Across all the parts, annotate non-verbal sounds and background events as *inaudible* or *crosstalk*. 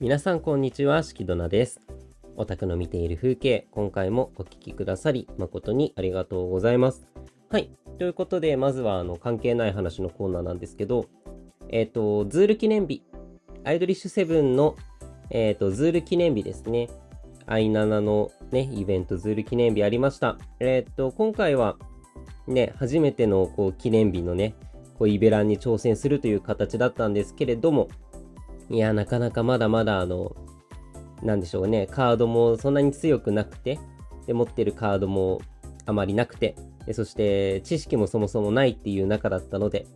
皆さんこんにちは、しきどなです。オタクの見ている風景、今回もお聞きくださり、誠にありがとうございます。はい。ということで、まずはあの関係ない話のコーナーなんですけど、えっ、と、ズール記念日、アイドリッシュセブンの、えっ、と、ズール記念日ですね。アイナナのね、イベント、ズール記念日ありました。えっ、と、今回は、ね、初めてのこう記念日のね、こうイベランに挑戦するという形だったんですけれども、いや、なかなかまだまだあの、なんでしょうね、カードもそんなに強くなくて、で、持ってるカードもあまりなくて、でそして知識もそもそもないっていう中だったので、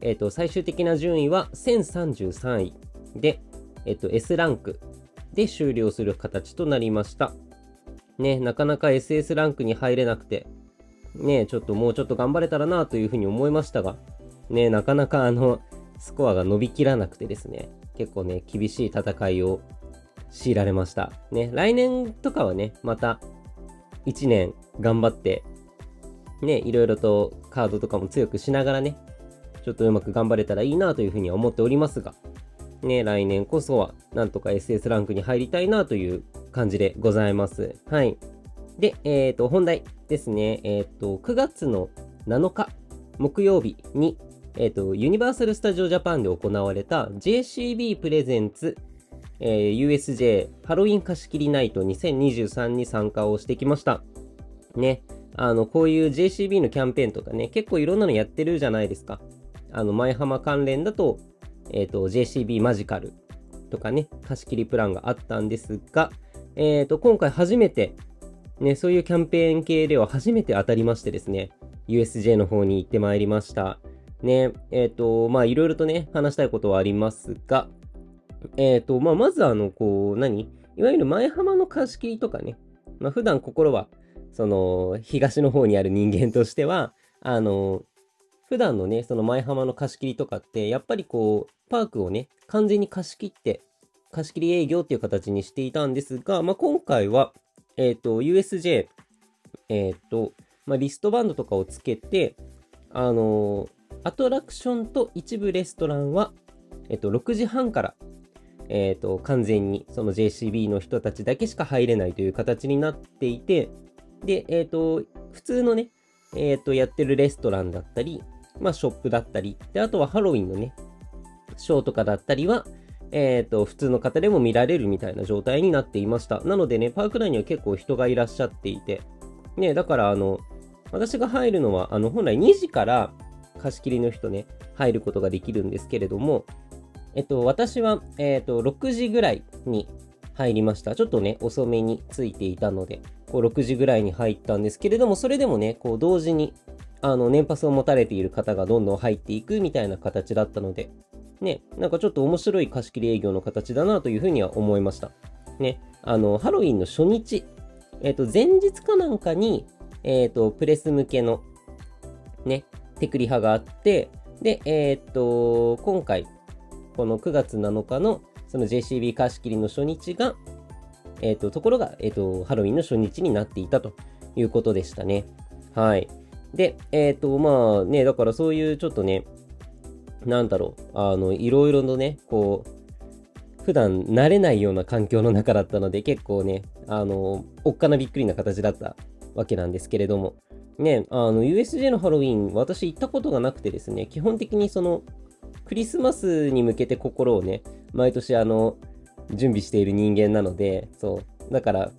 えっ、と、最終的な順位は1033位で、えっ、と、S ランクで終了する形となりました。ね、なかなか SS ランクに入れなくて、ね、ちょっともうちょっと頑張れたらなというふうに思いましたが、ね、なかなかあの、スコアが伸びきらなくてですね、結構ね、厳しい戦いを強いられました。ね、来年とかはね、また1年頑張って、ね、いろいろとカードとかも強くしながらね、ちょっとうまく頑張れたらいいなというふうに思っておりますが、ね、来年こそはなんとか SS ランクに入りたいなという感じでございます。はい。で、えっ、と、本題ですね。えっ、と、9月の7日木曜日に、えっ、と、ユニバーサル・スタジオ・ジャパンで行われた JCB プレゼンツ、えー USJ ハロウィン貸し切りナイト2023に参加をしてきました。ね。あの、こういう JCB のキャンペーンとかね、結構いろんなのやってるじゃないですか。あの、前浜関連だと、えっ、と、JCB マジカルとかね、貸し切りプランがあったんですが、えっ、と、今回初めて、ね、そういうキャンペーン系では初めて当たりましてですね、USJ の方に行ってまいりました。ね、えっ、と、まあ、いろいろとね、話したいことはありますが、えっ、と、まあ、まずあの、こう、何？いわゆる前浜の貸し切りとかね、まあ、普段心は、その、東の方にある人間としては、あの、普段のね、その前浜の貸し切りとかって、やっぱりこう、パークをね、完全に貸し切って、貸し切り営業っていう形にしていたんですが、まあ、今回は、えっ、と、USJ、えっ、と、まあ、リストバンドとかをつけて、あのアトラクションと一部レストランは、えっ、と、6時半から、えっ、と、完全にその JCB の人たちだけしか入れないという形になっていて、で、えっ、と、普通のね、えっ、と、やってるレストランだったり、まあ、ショップだったり、で、あとはハロウィンのね、ショーとかだったりは、えっ、と、普通の方でも見られるみたいな状態になっていました。なのでね、パーク内には結構人がいらっしゃっていて、ね、だから、あの、私が入るのは、あの、本来2時から貸し切りの人ね、入ることができるんですけれども、えっと、私は、えっと、6時ぐらいに入りました。ちょっとね、遅めについていたので、こう6時ぐらいに入ったんですけれども、それでもね、こう同時に、あの、年パスを持たれている方がどんどん入っていくみたいな形だったので、ね、なんかちょっと面白い貸し切り営業の形だなというふうには思いました。ね、あの、ハロウィンの初日、えっと、前日かなんかに、えっと、プレス向けの、ね、テクリ派があって、で、えっと、今回、この9月7日のその JCB 貸し切りの初日が、えっ、と、ところが、えっ、と、ハロウィンの初日になっていたということでしたね。はい。で、えっ、と、まあね、だからそういうちょっとね、なんだろう、あの、いろいろのね、こう、普段慣れないような環境の中だったので、結構ね、あの、おっかなびっくりな形だったわけなんですけれども、ね、あの、USJ のハロウィン、私行ったことがなくてですね、基本的にその、クリスマスに向けて心をね、毎年あの、準備している人間なので、そう。だから、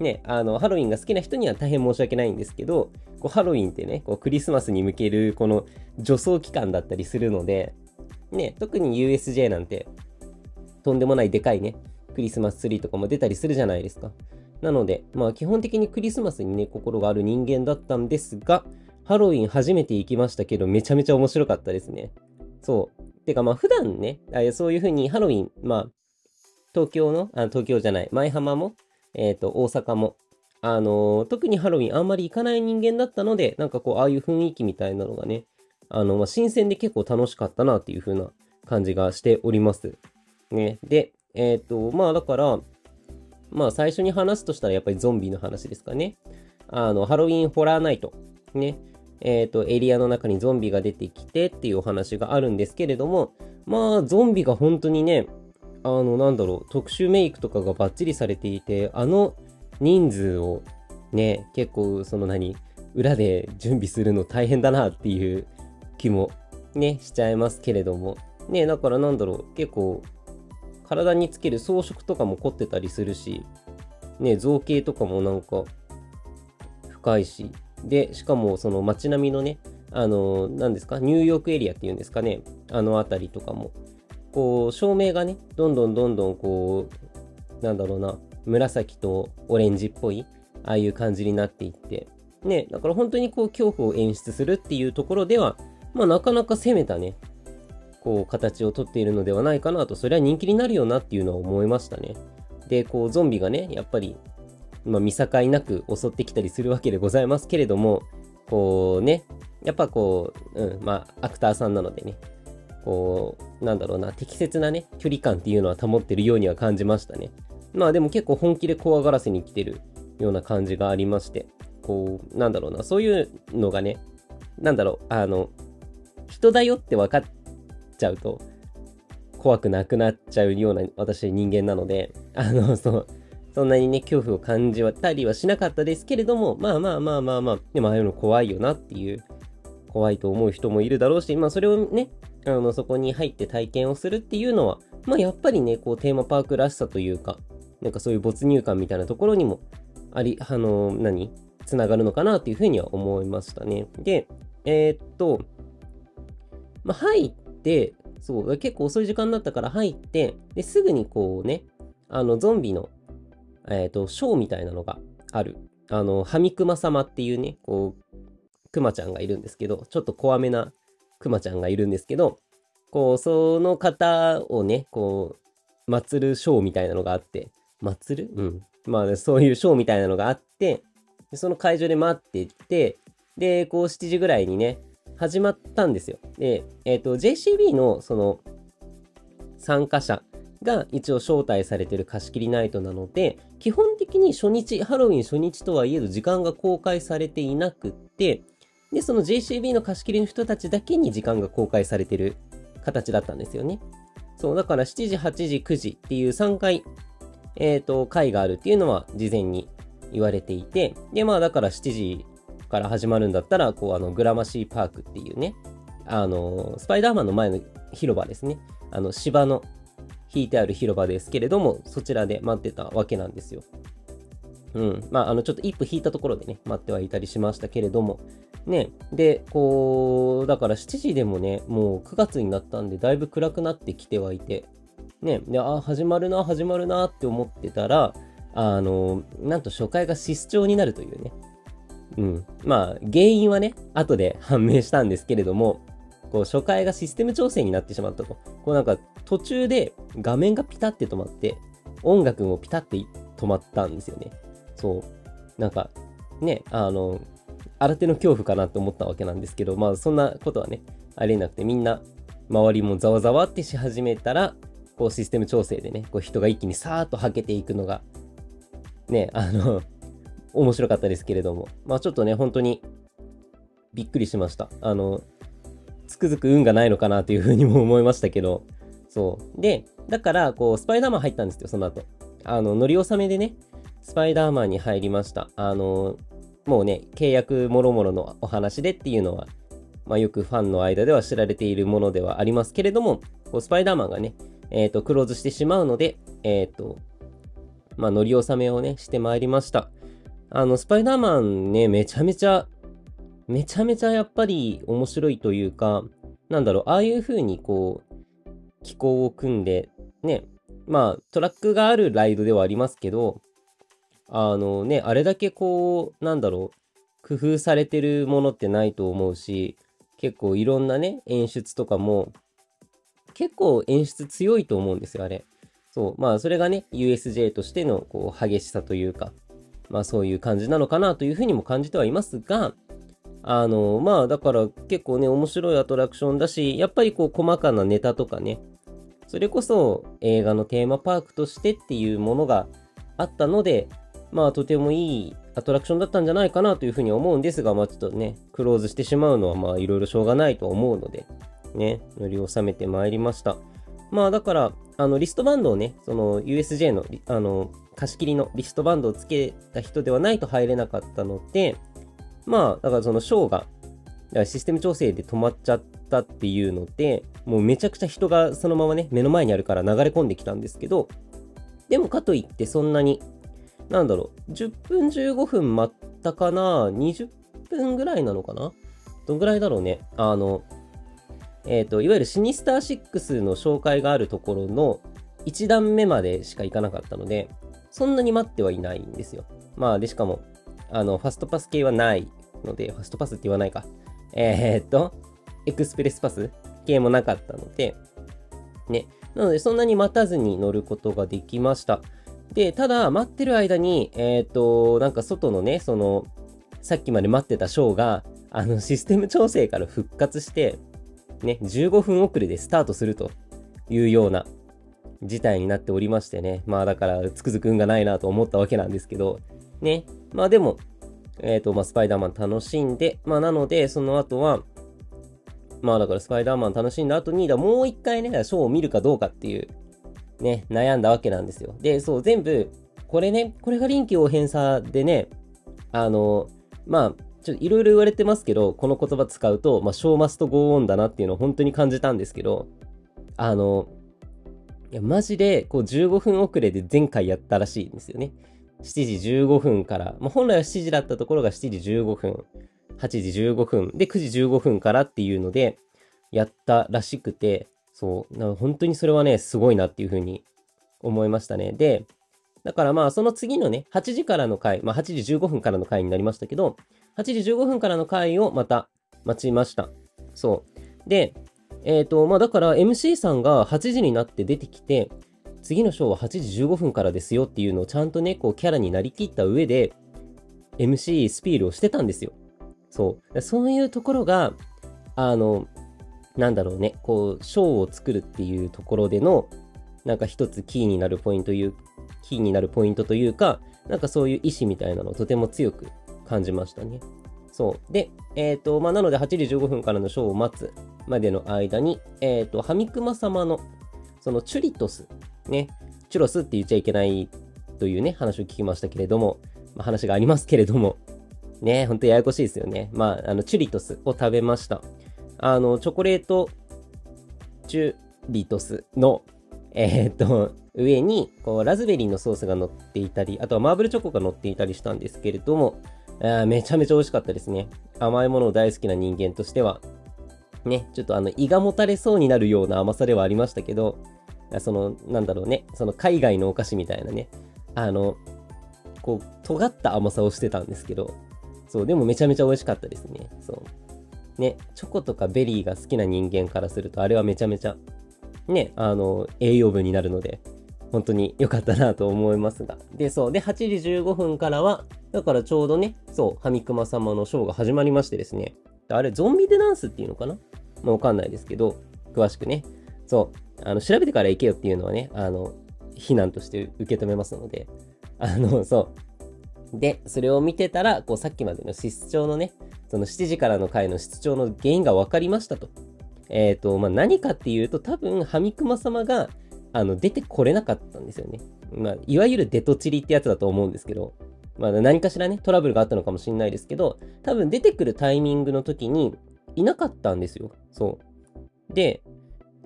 ね、あの、ハロウィンが好きな人には大変申し訳ないんですけど、こうハロウィンってね、こうクリスマスに向けるこの助走期間だったりするので、ね、特に USJ なんて、とんでもないでかいね、クリスマスツリーとかも出たりするじゃないですか。なので、まあ基本的にクリスマスにね、心がある人間だったんですが、ハロウィン初めて行きましたけど、めちゃめちゃ面白かったですね。そう。てかまあ普段ね、そういう風にハロウィン、まあ、東京の、あ東京じゃない、舞浜も、えっ、と、大阪も、あのー特にハロウィンあんまり行かない人間だったので、なんかこう、ああいう雰囲気みたいなのがね、あの、まあ、新鮮で結構楽しかったなっていう風な感じがしております。ね。で、えっ、と、まあだから、まあ最初に話すとしたらやっぱりゾンビの話ですかね。あの、ハロウィンホラーナイト。ね。えっ、と、エリアの中にゾンビが出てきてっていうお話があるんですけれども、まあ、ゾンビが本当にね、あの、なんだろう、特殊メイクとかがバッチリされていて、あの人数をね、結構、その何、裏で準備するの大変だなっていう気もね、しちゃいますけれども。ね、だからなんだろう、結構、体につける装飾とかも凝ってたりするし、ね、造形とかもなんか、深いし、で、しかもその街並みのね、あの、何ですか、ニューヨークエリアっていうんですかね、あの辺りとかも、こう、照明がね、どんどんどんどんこう、なんだろうな、紫とオレンジっぽい、ああいう感じになっていって、ね、だから本当にこう、恐怖を演出するっていうところでは、まあ、なかなか攻めたね、こう、形をとっているのではないかなと、それは人気になるよなっていうのは思いましたね。で、こう、ゾンビがね、やっぱり、まあ、見境なく襲ってきたりするわけでございますけれども、こうね、やっぱこう、うん、まあ、アクターさんなのでね、こう、なんだろうな、適切なね、距離感っていうのは保ってるようには感じましたね。まあでも結構本気で怖がらせに来てるような感じがありまして、こう、なんだろうな、そういうのがね、なんだろう、あの、人だよって分かってちゃうと、怖くなくなっちゃうような私人間なので、*laughs* あの、そう、そんなにね、恐怖を感じたりはしなかったですけれども、まあまあまあまあまあ、でもああいうの怖いよなっていう、怖いと思う人もいるだろうし、まあそれをね、あの、そこに入って体験をするっていうのは、まあやっぱりね、こうテーマパークらしさというか、なんかそういう没入感みたいなところにも、あり、あの、何つながるのかなっていうふうには思いましたね。で、えー、っと、まあ入っ、そう、結構遅い時間だったから入って、で、すぐにこうね、あの、ゾンビのえっ、ー、と、ショーみたいなのがある。あの、ハミクマ様っていうね、こう、クマちゃんがいるんですけど、ちょっと怖めなクマちゃんがいるんですけど、こう、その方をね、こう、祀るショーみたいなのがあって、祀る？うん。まあ、そういうショーみたいなのがあって、その会場で待ってって、で、こう、7時ぐらいにね、始まったんですよ。で、えっ、ー、と、JCB のその参加者が一応招待されてる貸し切りナイトなので、基本的に初日、ハロウィン初日とはいえど時間が公開されていなくって、で、その JCB の貸し切りの人たちだけに時間が公開されてる形だったんですよね。そう、だから7時、8時、9時っていう3回、えっ、ー、と、回があるっていうのは事前に言われていて、で、まあだから7時から始まるんだったら、こう、あの、グラマシーパークっていうね、あの、スパイダーマンの前の広場ですね。あの、芝の引いてある広場ですけれども、そちらで待ってたわけなんですよ。うん。まあ、あの、ちょっと一歩引いたところでね、待ってはいたりしましたけれども、ね、で、こう、だから7時でもね、もう9月になったんで、だいぶ暗くなってきてはいて、ね、で、あ、始まるな、始まるなって思ってたら、あの、なんと初回が失調になるというね。うん。まあ、原因はね、後で判明したんですけれども、こう、初回がシステム調整になってしまったと。こうなんか、途中で画面がピタって止まって、音楽もピタって止まったんですよね。そう。なんか、ね、あの、新手の恐怖かなって思ったわけなんですけど、まあそんなことはね、ありえなくて、みんな、周りもざわざわってし始めたら、こうシステム調整でね、こう人が一気にさーっとはけていくのが、ね、あの面白かったですけれども、まあちょっとね、本当にびっくりしました。あの、つくづく運がないのかなというふうにも思いましたけど、そう。で、だから、こう、スパイダーマン入ったんですよ、その後。あの、乗り納めでね、スパイダーマンに入りました。あの、もうね、契約もろもろのお話でっていうのは、まあ、よくファンの間では知られているものではありますけれども、こうスパイダーマンがね、えっ、ー、と、クローズしてしまうので、えっ、ー、と、まあ、乗り納めをね、してまいりました。あの、スパイダーマンね、めちゃめちゃ、めちゃめちゃやっぱり面白いというか、なんだろう、ああいう風にこう、機構を組んで、ね、まあ、トラックがあるライドではありますけど、あのね、あれだけこう、なんだろう、工夫されてるものってないと思うし、結構いろんなね、演出とかも、結構演出強いと思うんですよ、あれ。そう。まあ、それがね、USJ としての、こう、激しさというか、まあ、そういう感じなのかなというふうにも感じてはいますが、あの、まあ、だから結構ね、面白いアトラクションだし、やっぱりこう、細かなネタとかね、それこそ映画のテーマパークとしてっていうものがあったので、まあとてもいいアトラクションだったんじゃないかなというふうに思うんですが、まあちょっとね、クローズしてしまうのはまあいろいろしょうがないと思うので、ね、乗り納めてまいりました。まあだから、あのリストバンドをね、その USJ のあの貸し切りのリストバンドをつけた人ではないと入れなかったので、まあだからそのショーが、システム調整で止まっちゃったっていうので、もうめちゃくちゃ人がそのままね、目の前にあるから流れ込んできたんですけど、でもかといってそんなに、なんだろう、10分15分待ったかな ?20 分ぐらいなのかなどんぐらいだろうね。あの、えっ、ー、と、いわゆるシニスター6の紹介があるところの1段目までしか行かなかったので、そんなに待ってはいないんですよ。まあ、で、しかも、あの、ファストパス系はないので、ファストパスって言わないか。えー、っと、エクスプレスパス系もなかったので、ね。なので、そんなに待たずに乗ることができました。で、ただ、待ってる間に、えー、っと、なんか外のね、その、さっきまで待ってたショーが、あの、システム調整から復活して、ね、15分遅れでスタートするというような事態になっておりましてね。まあだから、つくづく運がないなと思ったわけなんですけど、ね。まあでも、えっ、ー、と、まあスパイダーマン楽しんで、まあなので、その後は、まあだからスパイダーマン楽しんだ後に、だもう一回ね、ショーを見るかどうかっていう、ね、悩んだわけなんですよ。で、そう、全部、これね、これが臨機応変さでね、あの、まあ、ちょっといろいろ言われてますけど、この言葉使うと、まあ、ショーマストゴーオンだなっていうのを本当に感じたんですけど、あの、いや、マジで、こう、15分遅れで前回やったらしいんですよね。7時15分から、まあ、本来は7時だったところが7時15分、8時15分、で、9時15分からっていうので、やったらしくて、そう、本当にそれはね、すごいなっていうふうに思いましたね。で、だからまあ、その次のね、8時からの回、まあ、8時15分からの回になりましたけど、8時15分からの回をまた待ちました。そう。で、えっ、ー、と、まあだから MC さんが8時になって出てきて、次のショーは8時15分からですよっていうのをちゃんとね、こうキャラになりきった上で、MC スピールをしてたんですよ。そう。そういうところが、あの、なんだろうね、こう、ショーを作るっていうところでの、なんか一つキーになるポイントいう、キーになるポイントというか、なんかそういう意志みたいなのをとても強く感じましたね。そう。で、えっ、ー、と、まあ、なので8時15分からのショーを待つまでの間に、えっ、ー、と、ハミクマ様の、そのチュリトス、ね、チュロスって言っちゃいけないというね、話を聞きましたけれども、まあ、話がありますけれども、ね、ほんとややこしいですよね。まあ、あの、チュリトスを食べました。あの、チョコレートチュリトスの、えっ、と、上に、こう、ラズベリーのソースが乗っていたり、あとはマーブルチョコが乗っていたりしたんですけれども、あめちゃめちゃ美味しかったですね。甘いものを大好きな人間としては、ね、ちょっとあの胃がもたれそうになるような甘さではありましたけど、その、なんだろうね、その海外のお菓子みたいなね、あの、こう、尖った甘さをしてたんですけど、そう、でもめちゃめちゃ美味しかったですね。そう。ね、チョコとかベリーが好きな人間からすると、あれはめちゃめちゃ、ね、あの、栄養分になるので、本当に良かったなと思いますが。で、そう。で、8時15分からは、だからちょうどね、そう、ハミクマ様のショーが始まりましてですね。あれ、ゾンビデダンスっていうのかな？まあ、わかんないですけど、詳しくね。そう、あの、調べてから行けよっていうのはね、あの、非難として受け止めますので、あの、そう。で、それを見てたら、こう、さっきまでの室長のね、その7時からの回の室長の原因が分かりましたと。えっ、ー、と、まあ、何かっていうと、多分、ハミクマ様が、あの、出てこれなかったんですよね。まあ、いわゆるデトチリってやつだと思うんですけど、まあ、何かしらね、トラブルがあったのかもしれないですけど、多分出てくるタイミングの時にいなかったんですよ。そう。で、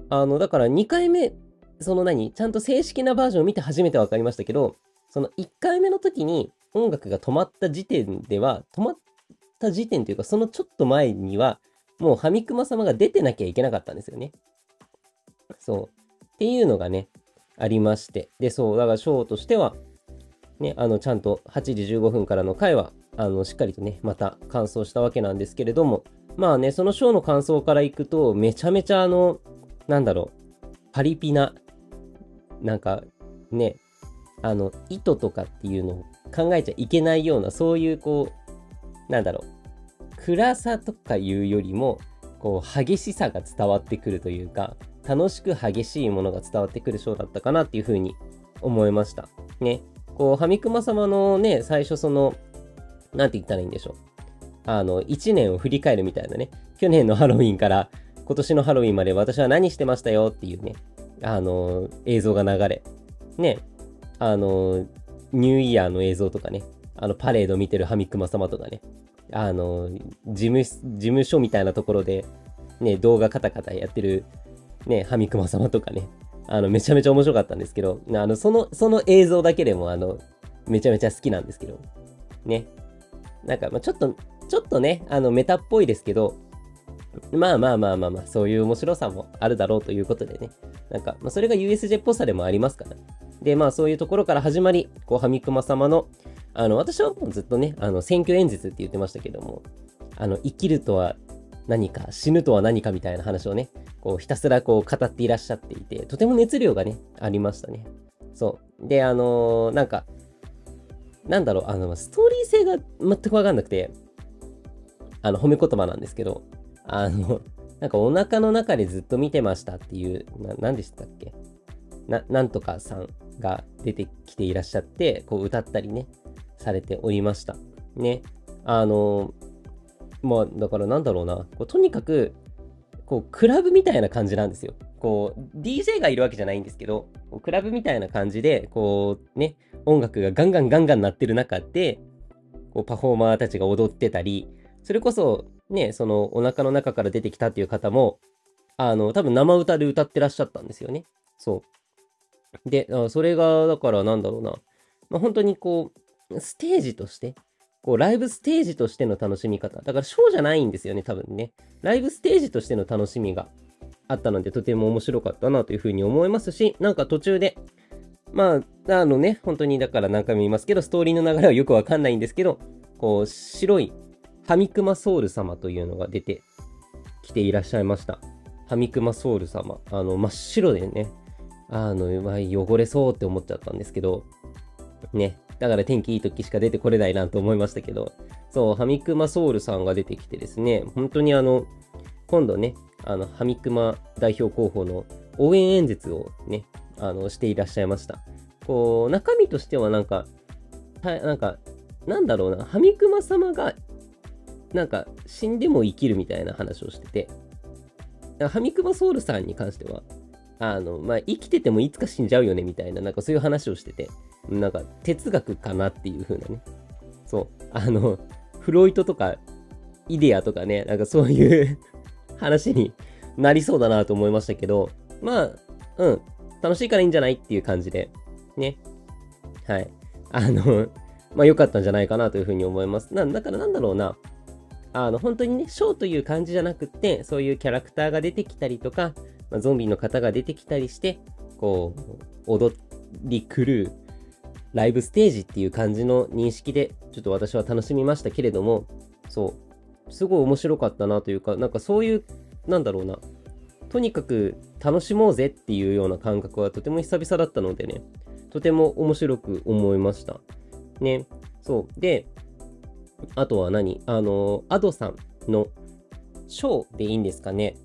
あの、だから2回目、その何ちゃんと正式なバージョンを見て初めて分かりましたけど、その1回目の時に音楽が止まった時点では、止まった時点というか、そのちょっと前には、もうハミクマ様が出てなきゃいけなかったんですよね。そう。っていうのがね、ありまして。で、そう、だからショーとしては、ね、あの、ちゃんと8時15分からの回は、あの、しっかりとね、また完走したわけなんですけれども、まあね、そのショーの感想からいくと、めちゃめちゃあの、なんだろう、パリピな、なんか、ね、あの、糸とかっていうのを考えちゃいけないような、そういうこう、なんだろう、暗さとかいうよりも、こう、激しさが伝わってくるというか、楽しく激しいものが伝わってくるショーだったかなっていうふうに思いました。ね。こう、ハミクマ様のね、最初その、なんて言ったらいいんでしょう。あの、1年を振り返るみたいなね。去年のハロウィンから今年のハロウィンまで私は何してましたよっていうね。あの、映像が流れ、ね、あの、ニューイヤーの映像とかね、あの、パレード見てるハミクマ様とかね、あの、事務、事務所みたいなところで、ね、動画カタカタやってる、ね、ハミクマ様とかね、あの、めちゃめちゃ面白かったんですけど、あの、その、その映像だけでも、あの、めちゃめちゃ好きなんですけど、ね。なんか、まあ、ちょっと、ちょっとね、あの、メタっぽいですけど、まあまあまあまあまあ、そういう面白さもあるだろうということでね。なんか、まあ、それが USJ っぽさでもありますから。で、まあそういうところから始まり、こう、ハミクマ様の、あの、私はもうずっとね、あの、選挙演説って言ってましたけども、あの、生きるとは何か、死ぬとは何かみたいな話をね、こう、ひたすらこう、語っていらっしゃっていて、とても熱量がね、ありましたね。そう。で、あのー、なんか、なんだろう、あの、ストーリー性が全くわかんなくて、あの、褒め言葉なんですけど、あの、なんかお腹の中でずっと見てましたっていう、な、何でしたっけ？な、なんとかさんが出てきていらっしゃって、こう歌ったりね、されておりました。ね。あの、まあ、だからなんだろうな、こうとにかく、こう、クラブみたいな感じなんですよ。こう、DJ がいるわけじゃないんですけど、クラブみたいな感じで、こう、ね、音楽がガンガンガンガン鳴ってる中で、こう、パフォーマーたちが踊ってたり、それこそ、ね、その、お腹の中から出てきたっていう方も、あの、多分生歌で歌ってらっしゃったんですよね。そう。で、それが、だからなんだろうな。まあ、本当にこう、ステージとして、こう、ライブステージとしての楽しみ方。だから、ショーじゃないんですよね、多分ね。ライブステージとしての楽しみがあったので、とても面白かったなというふうに思いますし、なんか途中で、まあ、あのね、本当にだから何回も言いますけど、ストーリーの流れはよくわかんないんですけど、こう、白いハミクマソウル様というのが出てきていらっしゃいました。ハミクマソウル様。あの、真っ白でね、あの、汚れそうって思っちゃったんですけど、ね、だから天気いい時しか出てこれないなと思いましたけど、そう、ハミクマソウルさんが出てきてですね、本当にあの、今度ね、あの、ハミクマ代表候補の応援演説をね、あの、していらっしゃいました。こう、中身としてはなんか、なんか、なんだろうな、ハミクマ様が、なんか、死んでも生きるみたいな話をしてて、ハミクマソウルさんに関しては、あの、まあ、生きててもいつか死んじゃうよねみたいな、なんかそういう話をしてて、なんか哲学かなっていう風なね。そう。あの、フロイトとか、イデアとかね、なんかそういう *laughs* 話になりそうだなと思いましたけど、まあ、うん、楽しいからいいんじゃないっていう感じで、ね。はい。あの、まあ良かったんじゃないかなというふうに思います。なんだからなんだろうな。あの、本当にね、ショーという感じじゃなくって、そういうキャラクターが出てきたりとか、まあ、ゾンビの方が出てきたりして、こう、踊り狂うライブステージっていう感じの認識で、ちょっと私は楽しみましたけれども、そう、すごい面白かったなというか、なんかそういう、なんだろうな、とにかく楽しもうぜっていうような感覚はとても久々だったのでね、とても面白く思いました。ね、そう。で、あとは何？あの、アドさんのショーでいいんですかね。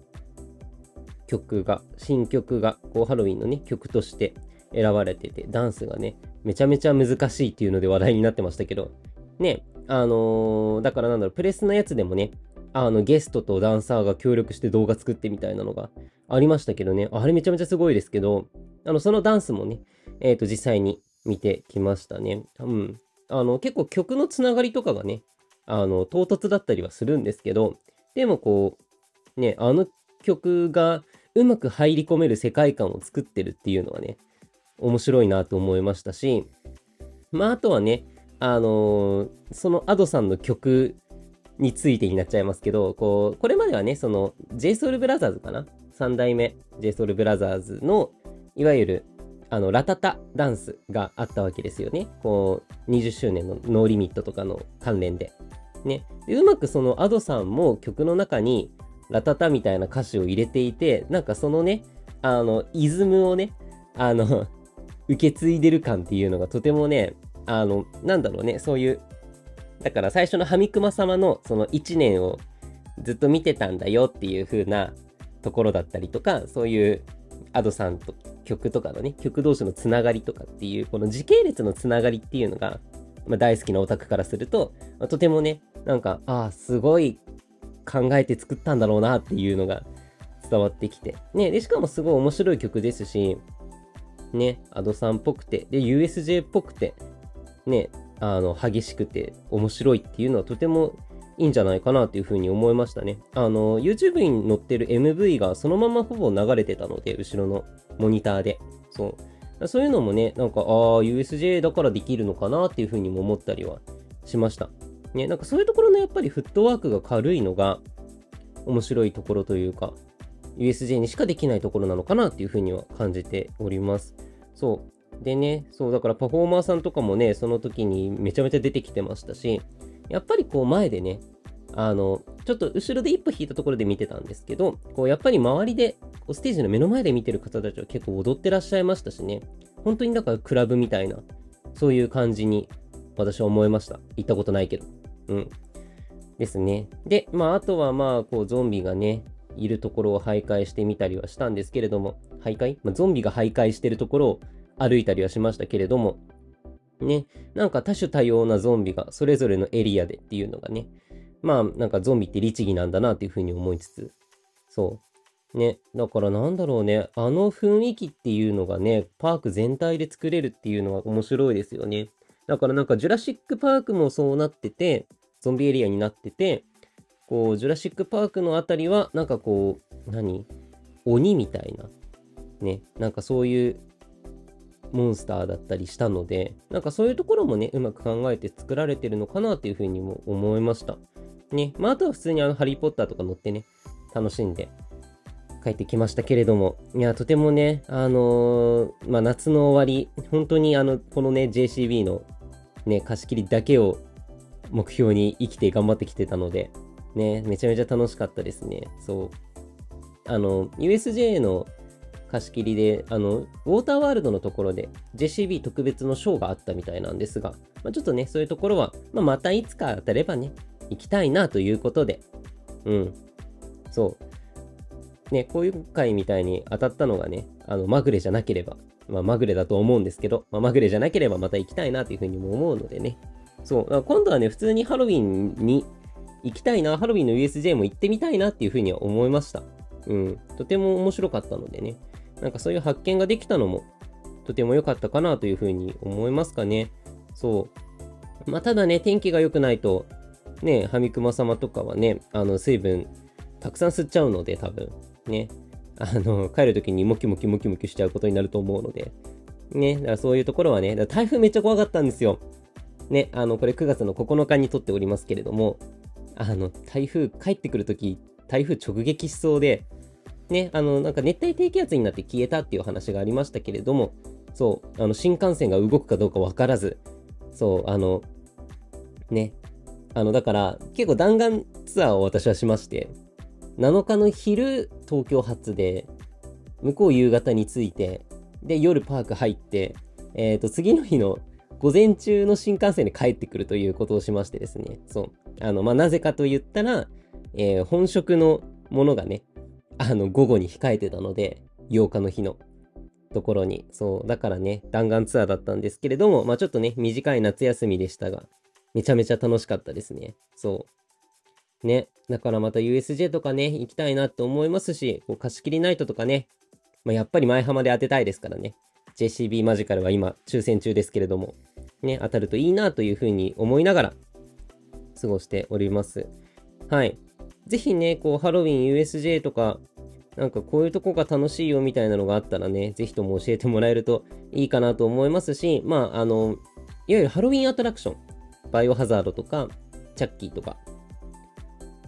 曲が、新曲が、こうハロウィンのね、曲として選ばれてて、ダンスがね、めちゃめちゃ難しいっていうので話題になってましたけど、ね、あのー、だからなんだろう、プレスのやつでもね、あの、ゲストとダンサーが協力して動画作ってみたいなのがありましたけどね、あれめちゃめちゃすごいですけど、あの、そのダンスもね、えっ、ー、と、実際に見てきましたね。うん。あの、結構曲のつながりとかがね、あの、唐突だったりはするんですけど、でもこう、ね、あの曲がうまく入り込める世界観を作ってるっていうのはね、面白いなと思いましたし、まあ、あとはね、あのー、その Ado さんの曲についてになっちゃいますけど、こう、これまではね、その JSOULBROTHERS かな ?3 代目 JSOULBROTHERS の、いわゆる、あの、ラタタダンスがあったわけですよね。こう、20周年のノーリミットとかの関連で。ね。でうまくその Ado さんも曲の中に、ラタタみたいな歌詞を入れていて、なんかそのね、あの、イズムをね、あの受け継いでる感っていうのがとてもね、あの、なんだろうね、そういう、だから最初のハミクマ様のその1年をずっと見てたんだよっていう風なところだったりとか、そういうアドさんと曲とかのね、曲同士のつながりとかっていう、この時系列のつながりっていうのが、まあ、大好きなオタクからすると、まあ、とてもね、なんか、ああ、すごい考えて作ったんだろうなっていうのが伝わってきて。ね、で、しかもすごい面白い曲ですし、ね、アドさんっぽくて、で、USJ っぽくて、ね、あの、激しくて面白いっていうのはとてもいいんじゃないかなというふうに思いましたね。あの、YouTube に載ってる MV がそのままほぼ流れてたので、後ろのモニターで。そう。そういうのもね、なんか、ああ、USJ だからできるのかなっていうふうにも思ったりはしました。ね、なんかそういうところのやっぱりフットワークが軽いのが面白いところというか、USJ にしかできないところなのかなっていうふうには感じております。そう。でね、そうだからパフォーマーさんとかもね、その時にめちゃめちゃ出てきてましたし、やっぱりこう前でね、あの、ちょっと後ろで一歩引いたところで見てたんですけど、こうやっぱり周りで、こうステージの目の前で見てる方たちは結構踊ってらっしゃいましたしね、本当にだからクラブみたいな、そういう感じに私は思いました。行ったことないけど。うん。ですね。で、まああとはまあ、こうゾンビがね、いるところを徘徊してみたりはしたんですけれども、徘徊、まあ、ゾンビが徘徊してるところを歩いたりはしましたけれども、ね、なんか多種多様なゾンビがそれぞれのエリアでっていうのがね、まあなんかゾンビって律儀なんだなっていうふうに思いつつ、そう。ね、だからなんだろうね、あの雰囲気っていうのがね、パーク全体で作れるっていうのは面白いですよね。だからなんかジュラシックパークもそうなってて、ゾンビエリアになってて、こう、ジュラシックパークのあたりは、なんかこう、何？鬼みたいな、ね、なんかそういうモンスターだったりしたので、なんかそういうところもね、うまく考えて作られてるのかなっていうふうにも思いました。ね、まあ、あとは普通にあの、ハリーポッターとか乗ってね、楽しんで帰ってきましたけれども、いや、とてもね、あのー、まあ、夏の終わり、本当にあの、このね、JCB のね、貸し切りだけを目標に生きて頑張ってきてたので、ね、めちゃめちゃ楽しかったですね。そう。あの、USJ の貸し切りで、あの、ウォーターワールドのところで JCB 特別のショーがあったみたいなんですが、まあ、ちょっとね、そういうところは、まあ、またいつか当たればね、行きたいなということで、うん。そう。ね、こういう回みたいに当たったのがね、あの、まぐれじゃなければ、まあ、まぐれだと思うんですけど、まあ、まぐれじゃなければまた行きたいなというふうにも思うのでね。そう。今度はね、普通にハロウィンに行きたいな、ハロウィンの USJ も行ってみたいなっていうふうには思いました。うん。とても面白かったのでね。なんかそういう発見ができたのも、とても良かったかなというふうに思いますかね。そう。まあ、ただね、天気が良くないと、ね、ハミクマ様とかはね、あの、水分、たくさん吸っちゃうので、多分。ね。あの、帰るときにモキモキモキモキしちゃうことになると思うので。ね。だからそういうところはね、台風めっちゃ怖かったんですよ。ね。あの、これ9月の9日に撮っておりますけれども、あの、台風帰ってくるとき、台風直撃しそうで、ね、あの、なんか熱帯低気圧になって消えたっていう話がありましたけれども、そう、あの、新幹線が動くかどうかわからず、そう、あの、ね、あの、だから、結構弾丸ツアーを私はしまして、7日の昼、東京発で、向こう夕方に着いて、で、夜パーク入って、えっ、ー、と、次の日の午前中の新幹線で帰ってくるということをしましてですね、そう。あの、まあ、なぜかと言ったら、えー、本職のものがね、あの、午後に控えてたので、8日の日のところに。そう、だからね、弾丸ツアーだったんですけれども、まあちょっとね、短い夏休みでしたが、めちゃめちゃ楽しかったですね。そう。ね、だからまた USJ とかね、行きたいなって思いますし、こう貸し切りナイトとかね、まあ、やっぱり前浜で当てたいですからね。JCB マジカルは今、抽選中ですけれども、ね、当たるといいなというふうに思いながら、過ごしております。はい。ぜひね、こう、ハロウィン USJ とか、なんかこういうとこが楽しいよみたいなのがあったらね、ぜひとも教えてもらえるといいかなと思いますし、まあ、あの、いわゆるハロウィンアトラクション、バイオハザードとか、チャッキーとか、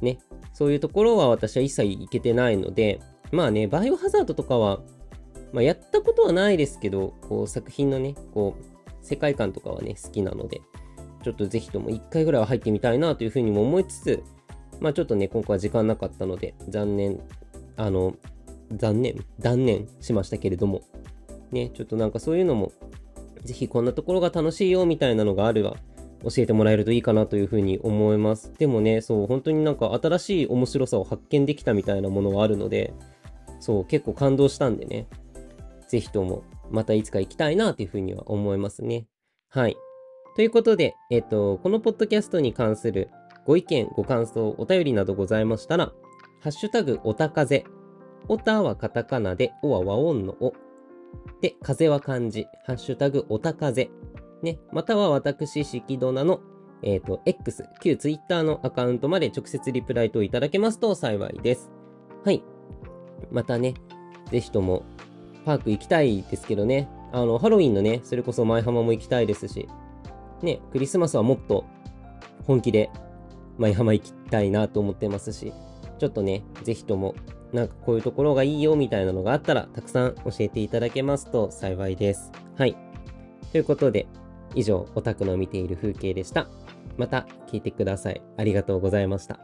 ね、そういうところは私は一切行けてないので、まあね、バイオハザードとかは、まあ、やったことはないですけど、こう作品のね、こう、世界観とかはね、好きなので、ちょっとぜひとも一回ぐらいは入ってみたいなというふうにも思いつつ、まあちょっとね、今回は時間なかったので、残念あの、残念、断念しましたけれども、ね、ちょっとなんかそういうのも、ぜひこんなところが楽しいよみたいなのがあれば、教えてもらえるといいかなというふうに思います。でもね、そう、本当になんか新しい面白さを発見できたみたいなものはあるので、そう、結構感動したんでね、ぜひともまたいつか行きたいなというふうには思いますね。はい。ということで、えっ、と、このポッドキャストに関するご意見、ご感想、お便りなどございましたら、ハッシュタグおたかぜオタはカタカナで、オは和音のお。で、風は漢字、ハッシュタグ、オタ風。ね、または私、しきどなの、えっ、ー、と、X、旧 Twitter のアカウントまで直接リプライといただけますと幸いです。はい。またね、ぜひとも、パーク行きたいですけどね、あの、ハロウィンのね、それこそ舞浜も行きたいですし、ね、クリスマスはもっと本気で舞浜行きたいなと思ってますし、ちょっとね、ぜひとも、なんかこういうところがいいよみたいなのがあったら、たくさん教えていただけますと幸いです。はい。ということで、以上、オタクの見ている風景でした。また聞いてください。ありがとうございました。